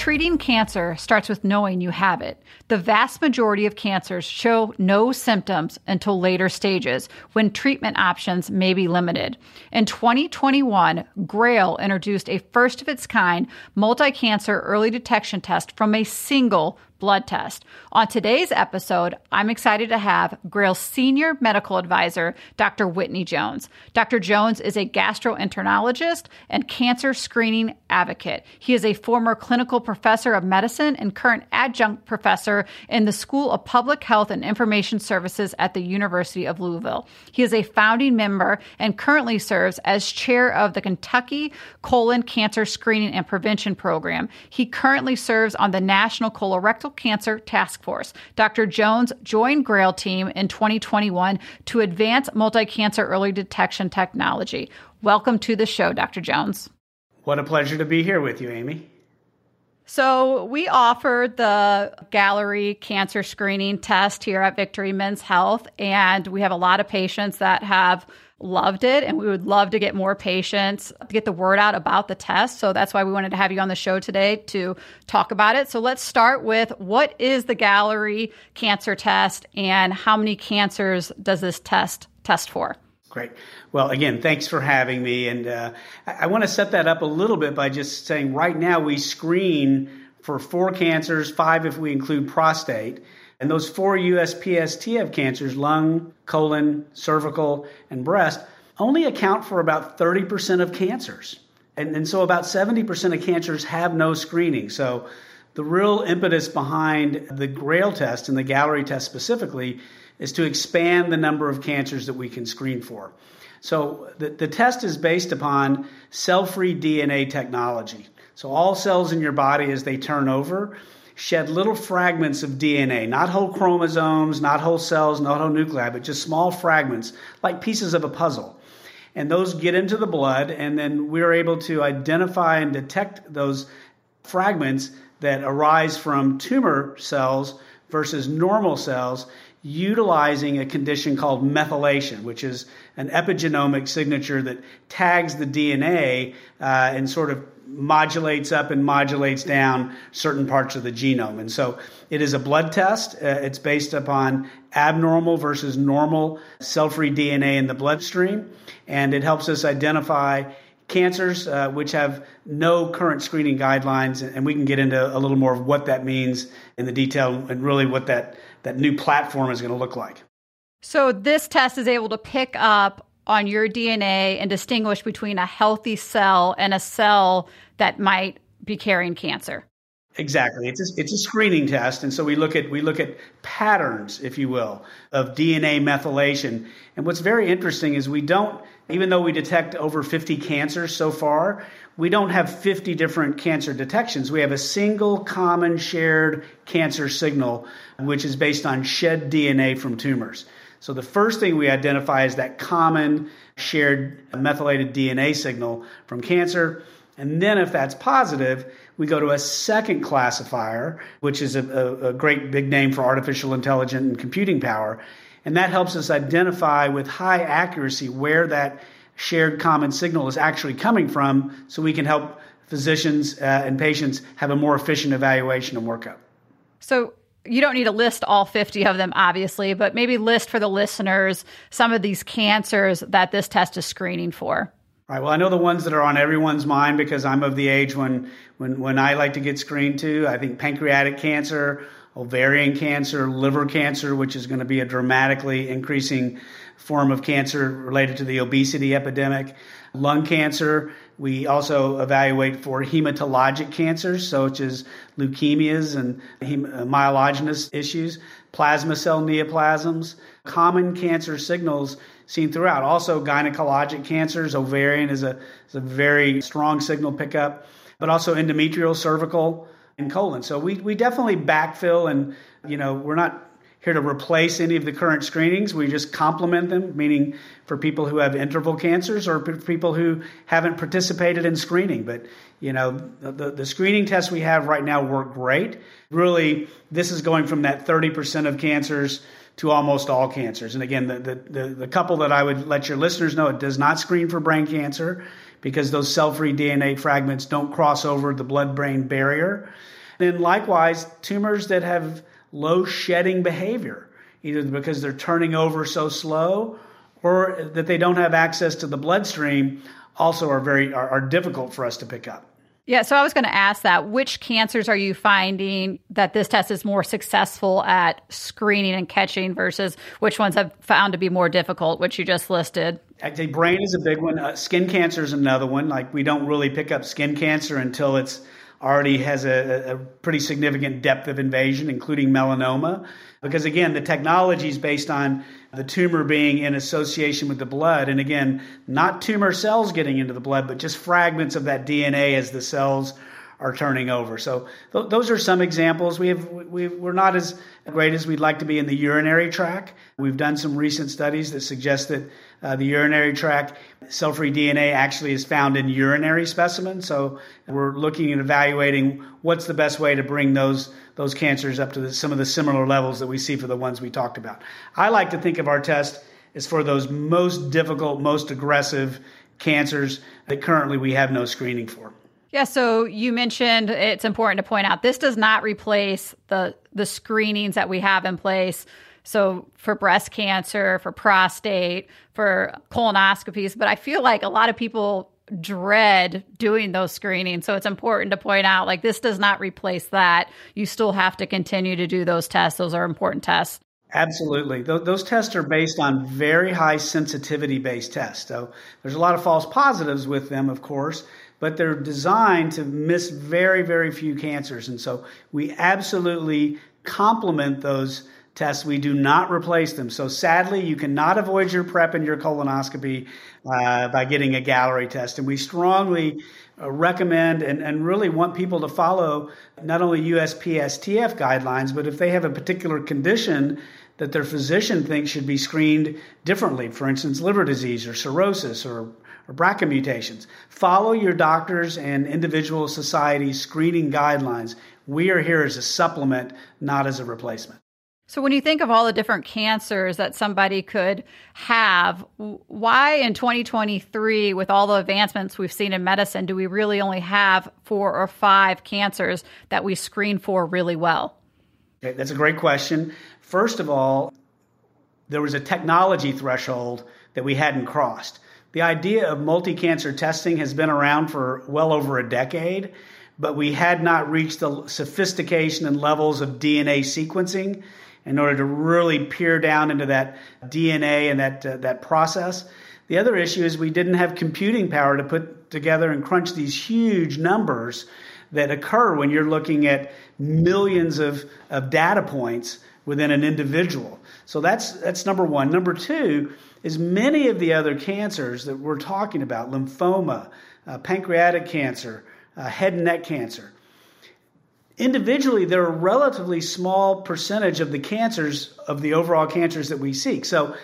Treating cancer starts with knowing you have it. The vast majority of cancers show no symptoms until later stages when treatment options may be limited. In 2021, Grail introduced a first of its kind multi cancer early detection test from a single blood test. On today's episode, I'm excited to have Grail's senior medical advisor, Dr. Whitney Jones. Dr. Jones is a gastroenterologist and cancer screening advocate. He is a former clinical professor of medicine and current adjunct professor in the School of Public Health and Information Sciences at the University of Louisville. He is a founding member and currently serves as chair of the Kentucky Colon Cancer Screening and Prevention Program. He currently serves on the National Colorectal Cancer Task Force. Dr. Jones joined Grail team in 2021 to advance multi cancer early detection technology. Welcome to the show, Dr. Jones. What a pleasure to be here with you, Amy. So, we offer the Galleri cancer screening test here at Victory Men's Health, and we have a lot of patients that have loved it and we would love to get more patients to get the word out about the test. So that's why we wanted to have you on the show today to talk about it. So let's start with what is the Galleri cancer test and how many cancers does this test test for? Great. Well again thanks for having me and uh, i, I want to set that up a little bit by just saying right now we screen for four cancers five if we include prostate and those four USPSTF cancers, lung, colon, cervical, and breast, only account for about 30% of cancers. And, and so about 70% of cancers have no screening. So the real impetus behind the GRAIL test and the Galleri test specifically is to expand the number of cancers that we can screen for. So the, the test is based upon cell free DNA technology. So all cells in your body, as they turn over, shed little fragments of DNA, not whole chromosomes, not whole cells, not whole nuclei, but just small fragments, like pieces of a puzzle. And those get into the blood, and then we're able to identify and detect those fragments that arise from tumor cells versus normal cells utilizing a condition called methylation, which is an epigenomic signature that tags the DNA uh, and sort of modulates up and modulates down certain parts of the genome. And so it is a blood test. Uh, it's based upon abnormal versus normal cell free DNA in the bloodstream. And it helps us identify cancers uh, which have no current screening guidelines. And we can get into a little more of what that means in the detail and really what that, that new platform is going to look like. So this test is able to pick up on your DNA and distinguish between a healthy cell and a cell that might be carrying cancer. Exactly. It's a, it's a screening test, and so we look at we look at patterns, if you will, of DNA methylation. And what's very interesting is we don't, even though we detect over 50 cancers so far, we don't have 50 different cancer detections. We have a single common shared cancer signal, which is based on shed DNA from tumors. So the first thing we identify is that common shared methylated DNA signal from cancer. And then if that's positive, we go to a second classifier, which is a, a, a great big name for artificial intelligence and computing power. And that helps us identify with high accuracy where that shared common signal is actually coming from so we can help physicians uh, and patients have a more efficient evaluation and workup. So, you don't need to list all 50 of them, obviously, but maybe list for the listeners some of these cancers that this test is screening for. Right. Well, I know the ones that are on everyone's mind because I'm of the age when, when, when I like to get screened to. I think pancreatic cancer, ovarian cancer, liver cancer, which is going to be a dramatically increasing form of cancer related to the obesity epidemic, lung cancer. We also evaluate for hematologic cancers, such as leukemias and hem- uh, myelogenous issues, plasma cell neoplasms, common cancer signals seen throughout. Also, gynecologic cancers, ovarian is a, is a very strong signal pickup, but also endometrial, cervical, and colon. So we, we definitely backfill and, you know, we're not here to replace any of the current screenings. We just complement them, meaning for people who have interval cancers or people who haven't participated in screening. But, you know, the, the screening tests we have right now work great. Really, this is going from that 30% of cancers to almost all cancers. And again, the, the, the, the couple that I would let your listeners know, it does not screen for brain cancer because those cell free DNA fragments don't cross over the blood brain barrier. Then, likewise, tumors that have low shedding behavior, either because they're turning over so slow or that they don't have access to the bloodstream, also are very are, are difficult for us to pick up. Yeah, so I was going to ask that. Which cancers are you finding that this test is more successful at screening and catching versus which ones have found to be more difficult, which you just listed? I'd say brain is a big one. Uh, skin cancer is another one. Like we don't really pick up skin cancer until it's already has a, a, pretty significant depth of invasion, including melanoma. Because again, the technology is based on the tumor being in association with the blood. And again, not tumor cells getting into the blood, but just fragments of that DNA as the cells are turning over. So th- those are some examples. We have we, we're not as great as we'd like to be in the urinary tract. We've done some recent studies that suggest that uh, the urinary tract cell-free DNA actually is found in urinary specimens. So we're looking and evaluating what's the best way to bring those those cancers up to the, some of the similar levels that we see for the ones we talked about. I like to think of our test as for those most difficult, most aggressive cancers that currently we have no screening for. Yeah, so you mentioned it's important to point out this does not replace the the screenings that we have in place. So for breast cancer, for prostate, for colonoscopies, but I feel like a lot of people dread doing those screenings. So it's important to point out like this does not replace that. You still have to continue to do those tests. Those are important tests. Absolutely. Those tests are based on very high sensitivity based tests. So there's a lot of false positives with them, of course, but they're designed to miss very, very few cancers. And so we absolutely complement those tests. We do not replace them. So sadly, you cannot avoid your prep and your colonoscopy uh, by getting a Galleri test. And we strongly uh, recommend and, and really want people to follow not only USPSTF guidelines, but if they have a particular condition that their physician thinks should be screened differently, for instance, liver disease or cirrhosis or or BRCA mutations. Follow your doctors and individual society screening guidelines. We are here as a supplement, not as a replacement. So, when you think of all the different cancers that somebody could have, why in 2023, with all the advancements we've seen in medicine, do we really only have four or five cancers that we screen for really well? Okay, that's a great question. First of all, there was a technology threshold that we hadn't crossed. The idea of multi cancer testing has been around for well over a decade, but we had not reached the sophistication and levels of DNA sequencing in order to really peer down into that DNA and that, uh, that process. The other issue is we didn't have computing power to put together and crunch these huge numbers that occur when you're looking at millions of, of data points within an individual. So that's that's number one. Number two is many of the other cancers that we're talking about, lymphoma, uh, pancreatic cancer, uh, head and neck cancer. Individually, they're a relatively small percentage of the cancers of the overall cancers that we seek. So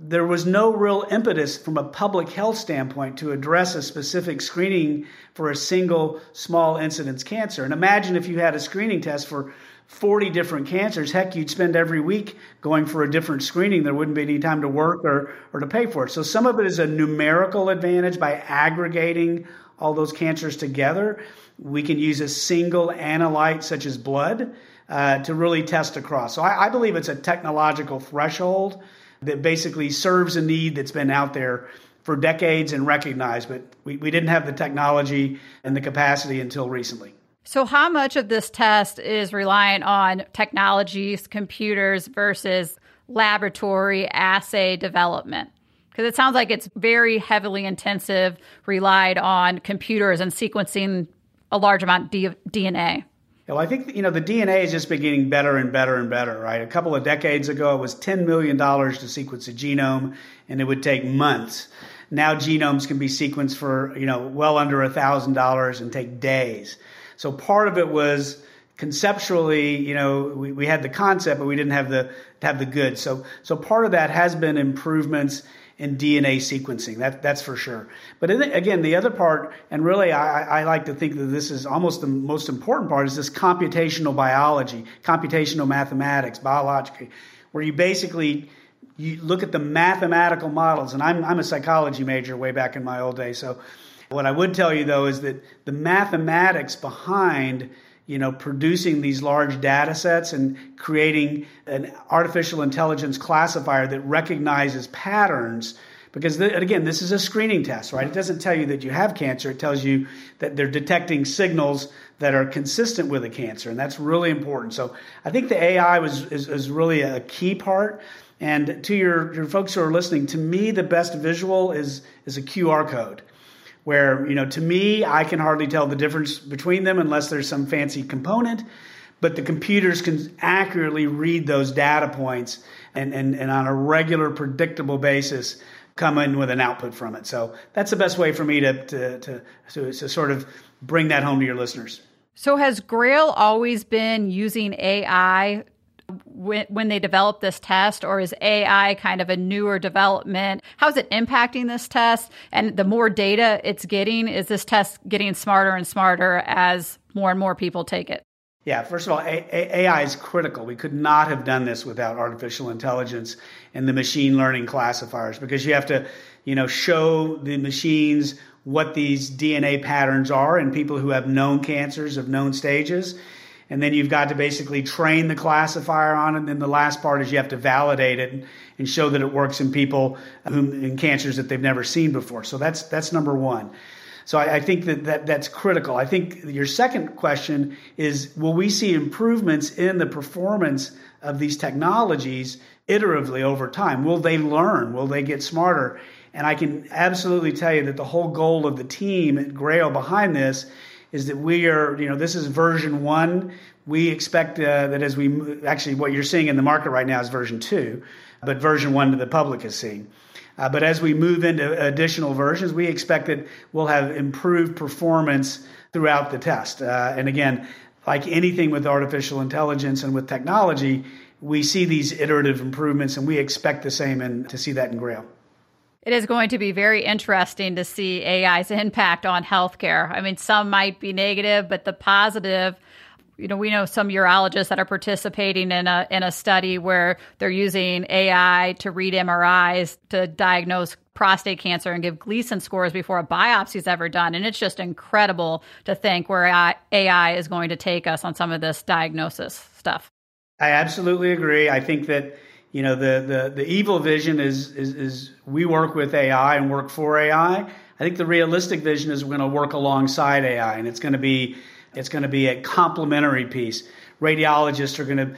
there was no real impetus from a public health standpoint to address a specific screening for a single small incidence cancer. And imagine if you had a screening test for 40 different cancers, heck, you'd spend every week going for a different screening. There wouldn't be any time to work or, or to pay for it. So some of it is a numerical advantage by aggregating all those cancers together. We can use a single analyte such as blood uh, to really test across. So I, I believe it's a technological threshold that basically serves a need that's been out there for decades and recognized, but we, we didn't have the technology and the capacity until recently. So, how much of this test is reliant on technologies, computers versus laboratory assay development? Because it sounds like it's very heavily intensive, relied on computers and sequencing a large amount of DNA. Well, I think you know the DNA has just been getting better and better and better. Right, a couple of decades ago, it was ten million dollars to sequence a genome, and it would take months. Now genomes can be sequenced for you know well under a thousand dollars and take days. So part of it was conceptually, you know, we, we had the concept, but we didn't have the have the goods. So so part of that has been improvements in DNA sequencing. That that's for sure. But again, the other part, and really, I, I like to think that this is almost the most important part, is this computational biology, computational mathematics, biologically, where you basically you look at the mathematical models. And I'm I'm a psychology major way back in my old days, so. What I would tell you though is that the mathematics behind you know, producing these large data sets and creating an artificial intelligence classifier that recognizes patterns. Because, the, again, this is a screening test, right? It doesn't tell you that you have cancer. It tells you that they're detecting signals that are consistent with a cancer. And that's really important. So I think the AI was, is, is really a key part. And to your, your folks who are listening, to me, the best visual is, is a QR code where, you know, to me, I can hardly tell the difference between them unless there's some fancy component. But the computers can accurately read those data points and, and, and on a regular, predictable basis come in with an output from it. So that's the best way for me to, to, to, to, to sort of bring that home to your listeners. So has Grail always been using AI when, when they developed this test, or is AI kind of a newer development? How is it impacting this test? And the more data it's getting, is this test getting smarter and smarter as more and more people take it? Yeah, first of all, AI is critical. We could not have done this without artificial intelligence and the machine learning classifiers because you have to, you know, show the machines what these DNA patterns are in people who have known cancers of known stages and then you've got to basically train the classifier on it. And then the last part is you have to validate it and show that it works in people whom, in cancers that they've never seen before. So that's that's number one. So I, I, think that, that that's critical. I think your second question is will we see improvements in the performance of these technologies iteratively over time? Will they learn? Will they get smarter? And I can absolutely tell you that the whole goal of the team at Grail behind this is that we are, you know, this is version one. We expect uh, that as we actually, what you're seeing in the market right now is version two, but version one to the public is seeing. Uh, but as we move into additional versions, we expect that we'll have improved performance throughout the test. Uh, and again, like anything with artificial intelligence and with technology, we see these iterative improvements, and we expect the same and to see that in Grail. It is going to be very interesting to see AI's impact on healthcare. I mean, some might be negative, but the positive you know, we know some urologists that are participating in a in a study where they're using AI to read MRIs to diagnose prostate cancer and give Gleason scores before a biopsy is ever done. And it's just incredible to think where AI is going to take us on some of this diagnosis stuff. I absolutely agree. I think that you know the the the evil vision is is, is we work with AI and work for AI. I think the realistic vision is we're going to work alongside AI, and it's going to be it's going to be a complementary piece. Radiologists are going to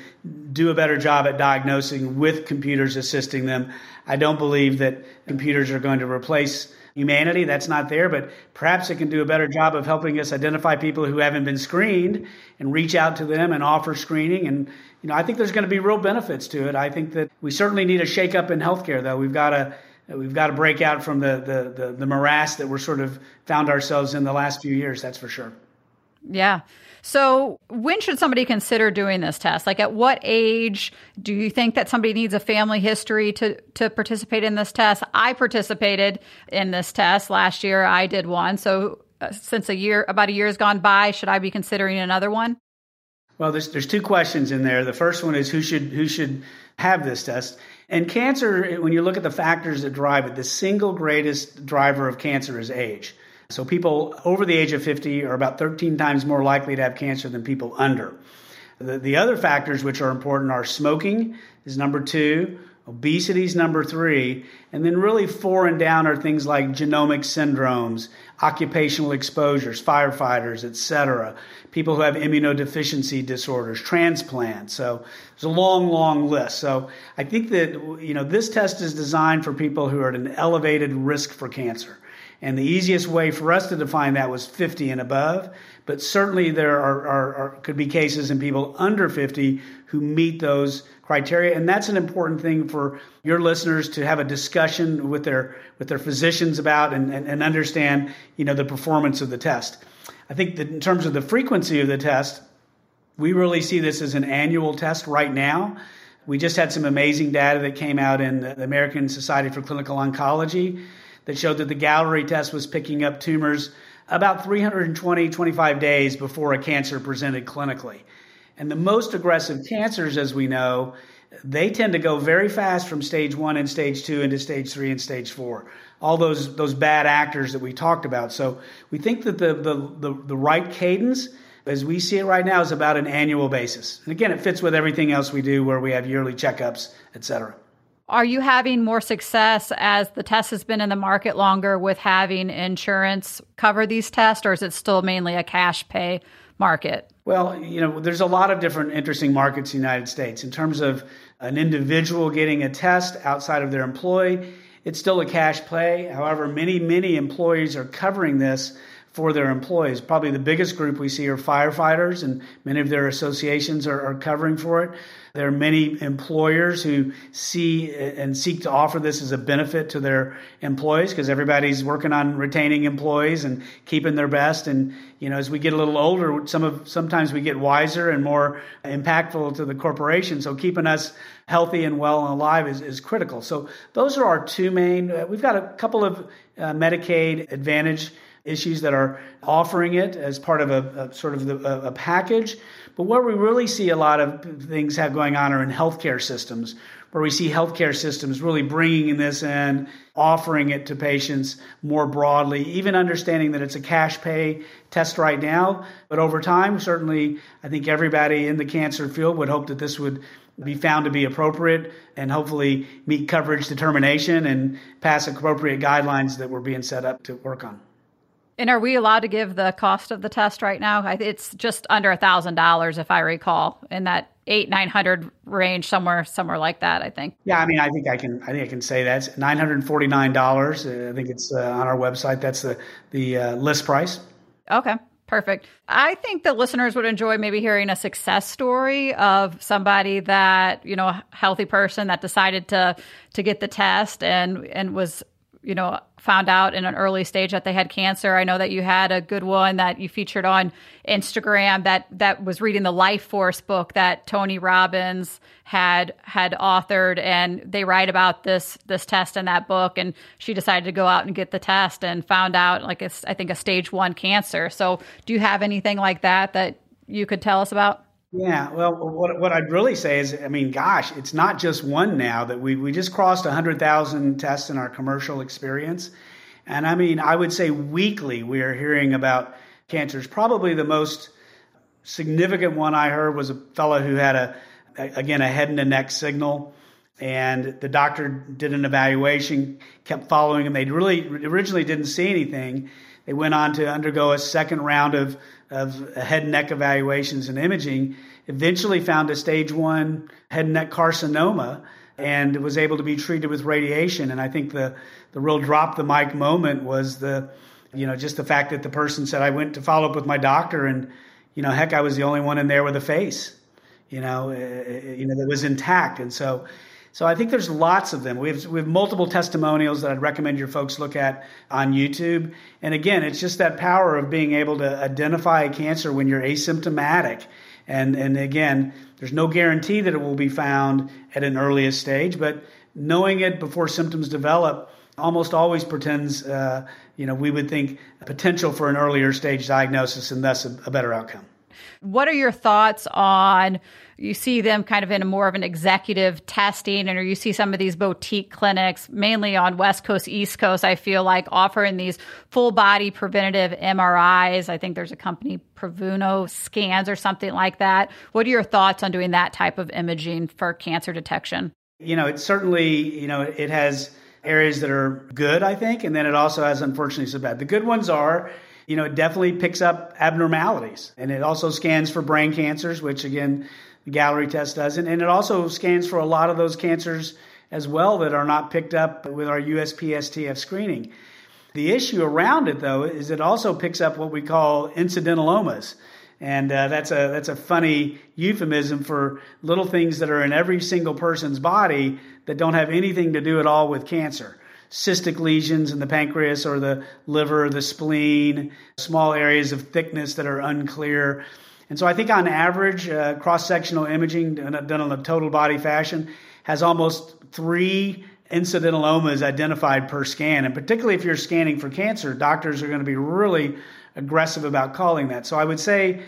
do a better job at diagnosing with computers assisting them. I don't believe that computers are going to replace humanity. That's not there, but perhaps it can do a better job of helping us identify people who haven't been screened and reach out to them and offer screening. And, you know, I think there's going to be real benefits to it. I think that we certainly need a shakeup in healthcare, though. We've got to. We've got to break out from the, the, the, the morass that we're sort of found ourselves in the last few years, that's for sure. Yeah. So, when should somebody consider doing this test? Like, at what age do you think that somebody needs a family history to, to participate in this test? I participated in this test last year. I did one. So, uh, since a year, about a year has gone by, should I be considering another one? Well, there's there's two questions in there. The first one is who should who should have this test. And cancer, when you look at the factors that drive it, the single greatest driver of cancer is age. So people over the age of 50 are about 13 times more likely to have cancer than people under. The, the other factors which are important are smoking is number two, obesity is number three, and then really four and down are things like genomic syndromes, occupational exposures, firefighters, etc. People who have immunodeficiency disorders, transplants. So there's a long, long list. So I think that you know this test is designed for people who are at an elevated risk for cancer. And the easiest way for us to define that was 50 and above. But certainly there are, are, are, could be cases in people under 50 who meet those criteria. And that's an important thing for your listeners to have a discussion with their, with their physicians about and, and, and understand, you know, the performance of the test. I think that in terms of the frequency of the test, We really see this as an annual test right now. We just had some amazing data that came out in the American Society for Clinical Oncology that showed that the Galleri test was picking up tumors about 320, 25 days before a cancer presented clinically. And the most aggressive cancers, as we know, they tend to go very fast from stage one and stage two into stage three and stage four. All those those bad actors that we talked about. So we think that the the the, the right cadence, as we see it right now, is about an annual basis. And again, it fits with everything else we do, where we have yearly checkups, et cetera. Are you having more success as the test has been in the market longer with having insurance cover these tests, or is it still mainly a cash pay market? Well, you know, there's a lot of different interesting markets in the United States. In terms of an individual getting a test outside of their employee, it's still a cash pay. However, many, many employees are covering this for their employees. Probably the biggest group we see are firefighters, and many of their associations are, are, covering for it. There are many employers who see and seek to offer this as a benefit to their employees because everybody's working on retaining employees and keeping their best. And you know, as we get a little older, some of sometimes we get wiser and more impactful to the corporation. So keeping us healthy and well and alive is, is critical. So those are our two main. Uh, we've got a couple of uh, Medicaid Advantage issues that are offering it as part of a, a sort of the, a, a, package. But where we really see a lot of things have going on are in healthcare systems, where we see healthcare systems really bringing this in, offering it to patients more broadly, even understanding that it's a cash pay test right now. But over time, certainly, I think everybody in the cancer field would hope that this would be found to be appropriate and hopefully meet coverage determination and pass appropriate guidelines that were being set up to work on. And are we allowed to give the cost of the test right now? It's just under a thousand dollars, if I recall, in that eight nine hundred range, somewhere somewhere like that. I think. Yeah, I mean, I think I can. I think I can say that's nine hundred forty nine dollars. Uh, I think it's uh, on our website. That's the the uh, list price. Okay. Perfect. I think the listeners would enjoy maybe hearing a success story of somebody that, you know, a healthy person that decided to to get the test and and was you know, found out in an early stage that they had cancer. I know that you had a good one that you featured on Instagram that that was reading the Life Force book that Tony Robbins had had authored and they write about this this test in that book and she decided to go out and get the test and found out like it's I think a stage 1 cancer. So, do you have anything like that that you could tell us about? Yeah, well, what, what I'd really say is, I mean, gosh, it's not just one now that we, we just crossed 100,000 tests in our commercial experience. And I mean, I would say weekly we are hearing about cancers. Probably the most significant one I heard was a fellow who had a, again, a head and a neck signal. And the doctor did an evaluation, kept following him. They really originally didn't see anything. They went on to undergo a second round of of head and neck evaluations and imaging, eventually found a stage one head and neck carcinoma and was able to be treated with radiation. And I think the, the real drop the mic moment was the, you know, just the fact that the person said, I went to follow up with my doctor and, you know, heck, I was the only one in there with a face, you know, uh, you know, that was intact. And so, so I think there's lots of them. We have, we have multiple testimonials that I'd recommend your folks look at on YouTube. And again, it's just that power of being able to identify a cancer when you're asymptomatic. And, and again, there's no guarantee that it will be found at an earliest stage, but knowing it before symptoms develop almost always pretends, uh, you know, we would think potential for an earlier stage diagnosis and thus a, a better outcome. What are your thoughts on you see them kind of in a more of an executive testing and or you see some of these boutique clinics mainly on west coast east coast i feel like offering these full body preventative mris i think there's a company Provuno scans or something like that. What are your thoughts on doing that type of imaging for cancer detection? You know it certainly you know it has areas that are good i think and then it also has unfortunately some bad. The good ones are you know, it definitely picks up abnormalities. And it also scans for brain cancers, which again, the Galleri test doesn't. And it also scans for a lot of those cancers as well that are not picked up with our USPSTF screening. The issue around it, though, is it also picks up what we call incidentalomas. And uh, that's a that's a funny euphemism for little things that are in every single person's body that don't have anything to do at all with cancer cystic lesions in the pancreas or the liver, the spleen, small areas of thickness that are unclear. And so I think on average, uh, cross sectional imaging done on a total body fashion has almost three incidentalomas identified per scan. And particularly if you're scanning for cancer, doctors are going to be really aggressive about calling that. So I would say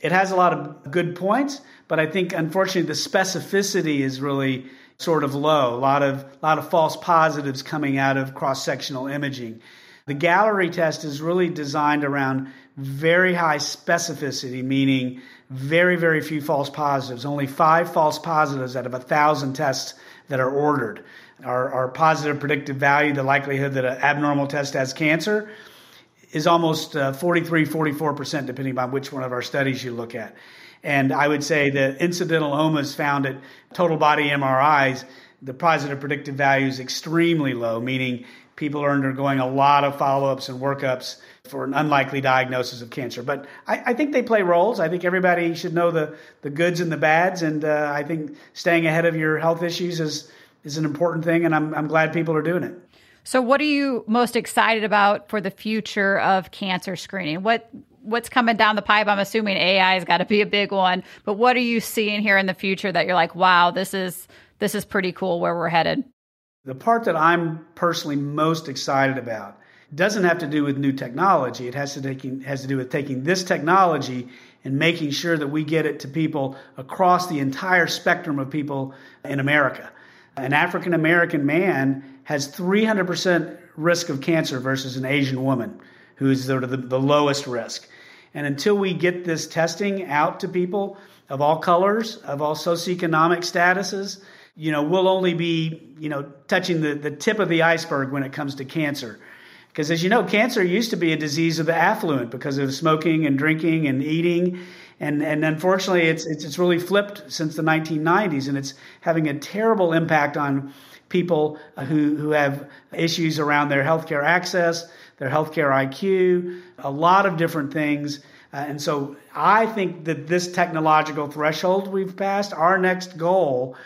it has a lot of good points, but I think unfortunately the specificity is really sort of low. A lot of lot of false positives coming out of cross-sectional imaging. The Galleri test is really designed around very high specificity, meaning very, very few false positives, only five false positives out of a thousand tests that are ordered. Our, our positive predictive value, the likelihood that an abnormal test has cancer, is almost uh, 43, 44%, depending on which one of our studies you look at. And I would say the incidentalomas found at total body MRIs, the positive predictive value is extremely low, meaning people are undergoing a lot of follow ups and workups for an unlikely diagnosis of cancer. But I, I, think they play roles. I think everybody should know the, the goods and the bads. And uh, I think staying ahead of your health issues is, is an important thing. And I'm, I'm glad people are doing it. So, what are you most excited about for the future of cancer screening? What what's coming down the pipe? I'm assuming AI has got to be a big one, but what are you seeing here in the future that you're like, wow, this is this is pretty cool where we're headed? The part that I'm personally most excited about doesn't have to do with new technology. It has to take, has to do with taking this technology and making sure that we get it to people across the entire spectrum of people in America. An African American man has 300% risk of cancer versus an Asian woman who's sort of the, the lowest risk. And until we get this testing out to people of all colors, of all socioeconomic statuses, you know, we'll only be, you know, touching the, the tip of the iceberg when it comes to cancer. Because as you know, cancer used to be a disease of the affluent because of smoking and drinking and eating. And, and unfortunately, it's, it's, it's really flipped since the 1990s, and it's having a terrible impact on people who, who have issues around their healthcare access, their healthcare IQ, a lot of different things. Uh, and so I think that this technological threshold we've passed, our next goal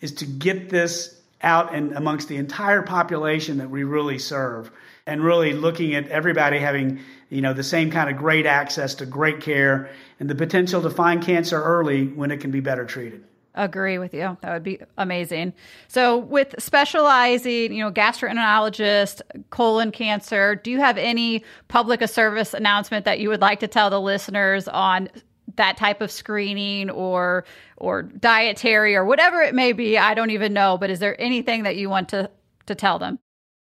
is to get this out and amongst the entire population that we really serve and really looking at everybody having you know the same kind of great access to great care and the potential to find cancer early when it can be better treated agree with you. That would be amazing. So with specializing you know gastroenterologist colon cancer do you have any public service announcement that you would like to tell the listeners on that type of screening or or dietary or whatever it may be? I don't even know but is there anything that you want to to tell them?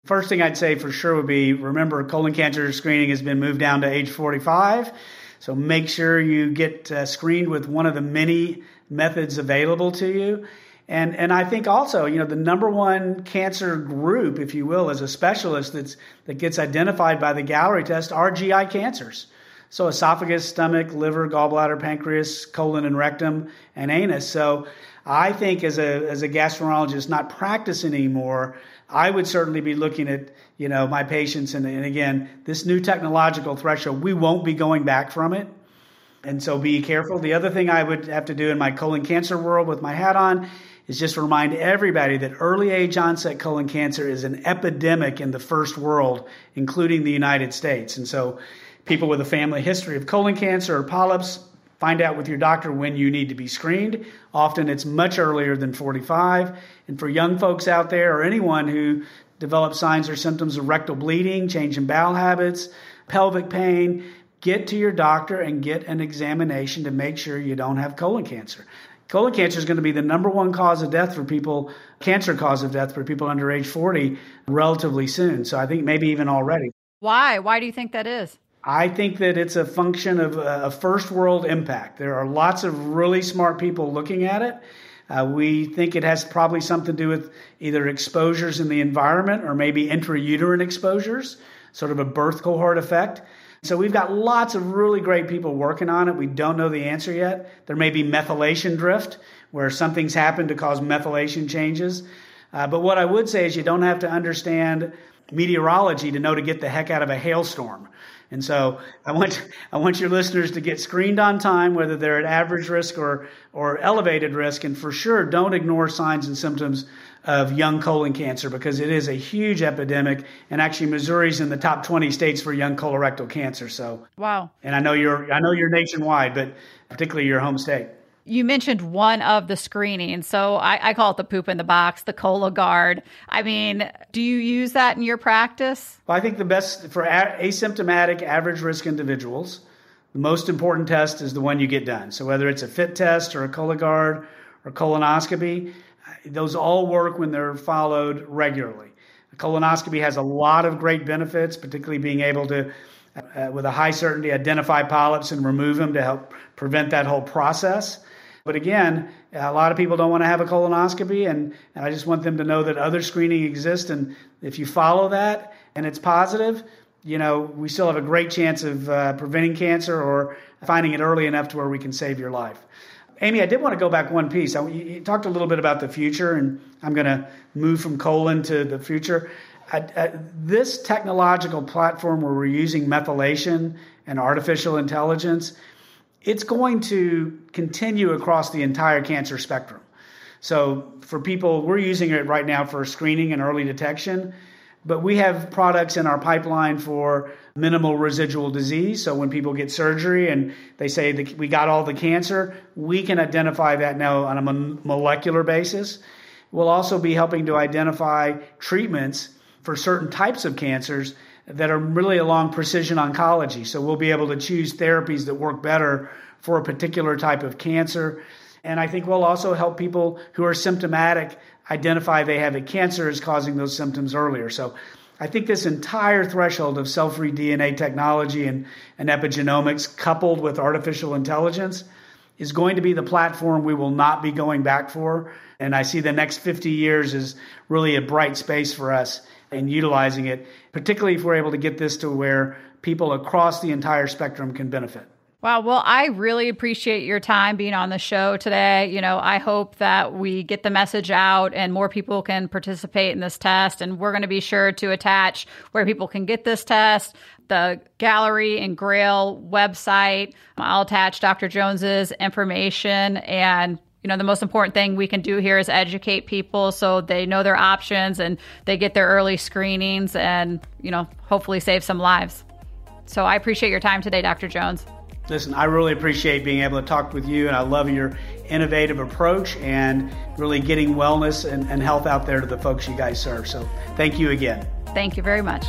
First thing i'd say for sure would be remember colon cancer screening has been moved down to age 45 so make sure you get uh, screened with one of the many methods available to you and and I think also, you know, the number one cancer group, if you will, as a specialist that's that gets identified by the Galleri test are GI cancers. So esophagus, stomach, liver, gallbladder, pancreas, colon and rectum, and anus. So I think as a as a gastroenterologist not practicing anymore, I would certainly be looking at you know my patients and, and again this new technological threshold. We won't be going back from it. And so be careful. The other thing I would have to do in my colon cancer world with my hat on is just remind everybody that early age onset colon cancer is an epidemic in the first world, including the United States. And so people with a family history of colon cancer or polyps, find out with your doctor when you need to be screened. Often it's much earlier than 45. And for young folks out there or anyone who develops signs or symptoms of rectal bleeding, change in bowel habits, pelvic pain, get to your doctor and get an examination to make sure you don't have colon cancer. Colon cancer is going to be the number one cause of death for people, cancer cause of death for people under age 40 relatively soon. So I think maybe even already. Why? Why do you think that is? I think that it's a function of a first world impact. There are lots of really smart people looking at it. Uh, we think it has probably something to do with either exposures in the environment or maybe intrauterine exposures, sort of a birth cohort effect. So we've got lots of really great people working on it. We don't know the answer yet. There may be methylation drift, where something's happened to cause methylation changes. Uh, but what I would say is you don't have to understand meteorology to know to get the heck out of a hailstorm. And so I want I want your listeners to get screened on time, whether they're at average risk or or elevated risk, and for sure don't ignore signs and symptoms of young colon cancer because it is a huge epidemic, and actually Missouri's in the top 20 states for young colorectal cancer. So wow. And I know you're I know you're nationwide, but particularly your home state. You mentioned one of the screenings. So I, I, call it the poop in the box, the Cologuard. I mean, do you use that in your practice? Well, I think the best for a- asymptomatic average risk individuals, the most important test is the one you get done. So whether it's a FIT test or a Cologuard or colonoscopy, those all work when they're followed regularly. A colonoscopy has a lot of great benefits, particularly being able to uh, with a high certainty identify polyps and remove them to help prevent that whole process. But again, a lot of people don't want to have a colonoscopy, and, and I just want them to know that other screening exists. And if you follow that and it's positive, you know, we still have a great chance of uh, preventing cancer or finding it early enough to where we can save your life. Amy, I did want to go back one piece. I, you talked a little bit about the future, and I'm going to move from colon to the future. this technological platform where we're using methylation and artificial intelligence it's going to continue across the entire cancer spectrum. So, for people, we're using it right now for screening and early detection, but we have products in our pipeline for minimal residual disease. So, when people get surgery and they say that we got all the cancer, we can identify that now on a molecular basis. We'll also be helping to identify treatments for certain types of cancers that are really along precision oncology. So we'll be able to choose therapies that work better for a particular type of cancer. And I think we'll also help people who are symptomatic identify they have a cancer is causing those symptoms earlier. So I think this entire threshold of cell free DNA technology and, and epigenomics coupled with artificial intelligence is going to be the platform we will not be going back for. And I see the next 50 years is really a bright space for us and utilizing it, particularly if we're able to get this to where people across the entire spectrum can benefit. Wow. Well, I really appreciate your time being on the show today. You know, I hope that we get the message out and more people can participate in this test. And we're going to be sure to attach where people can get this test, the Galleri and Grail website. I'll attach Dr. Jones's information and you know the most important thing we can do here is educate people so they know their options and they get their early screenings and you know hopefully save some lives so i appreciate your time today dr jones listen i really appreciate being able to talk with you and i love your innovative approach and really getting wellness and, and health out there to the folks you guys serve. So thank you again. Thank you very much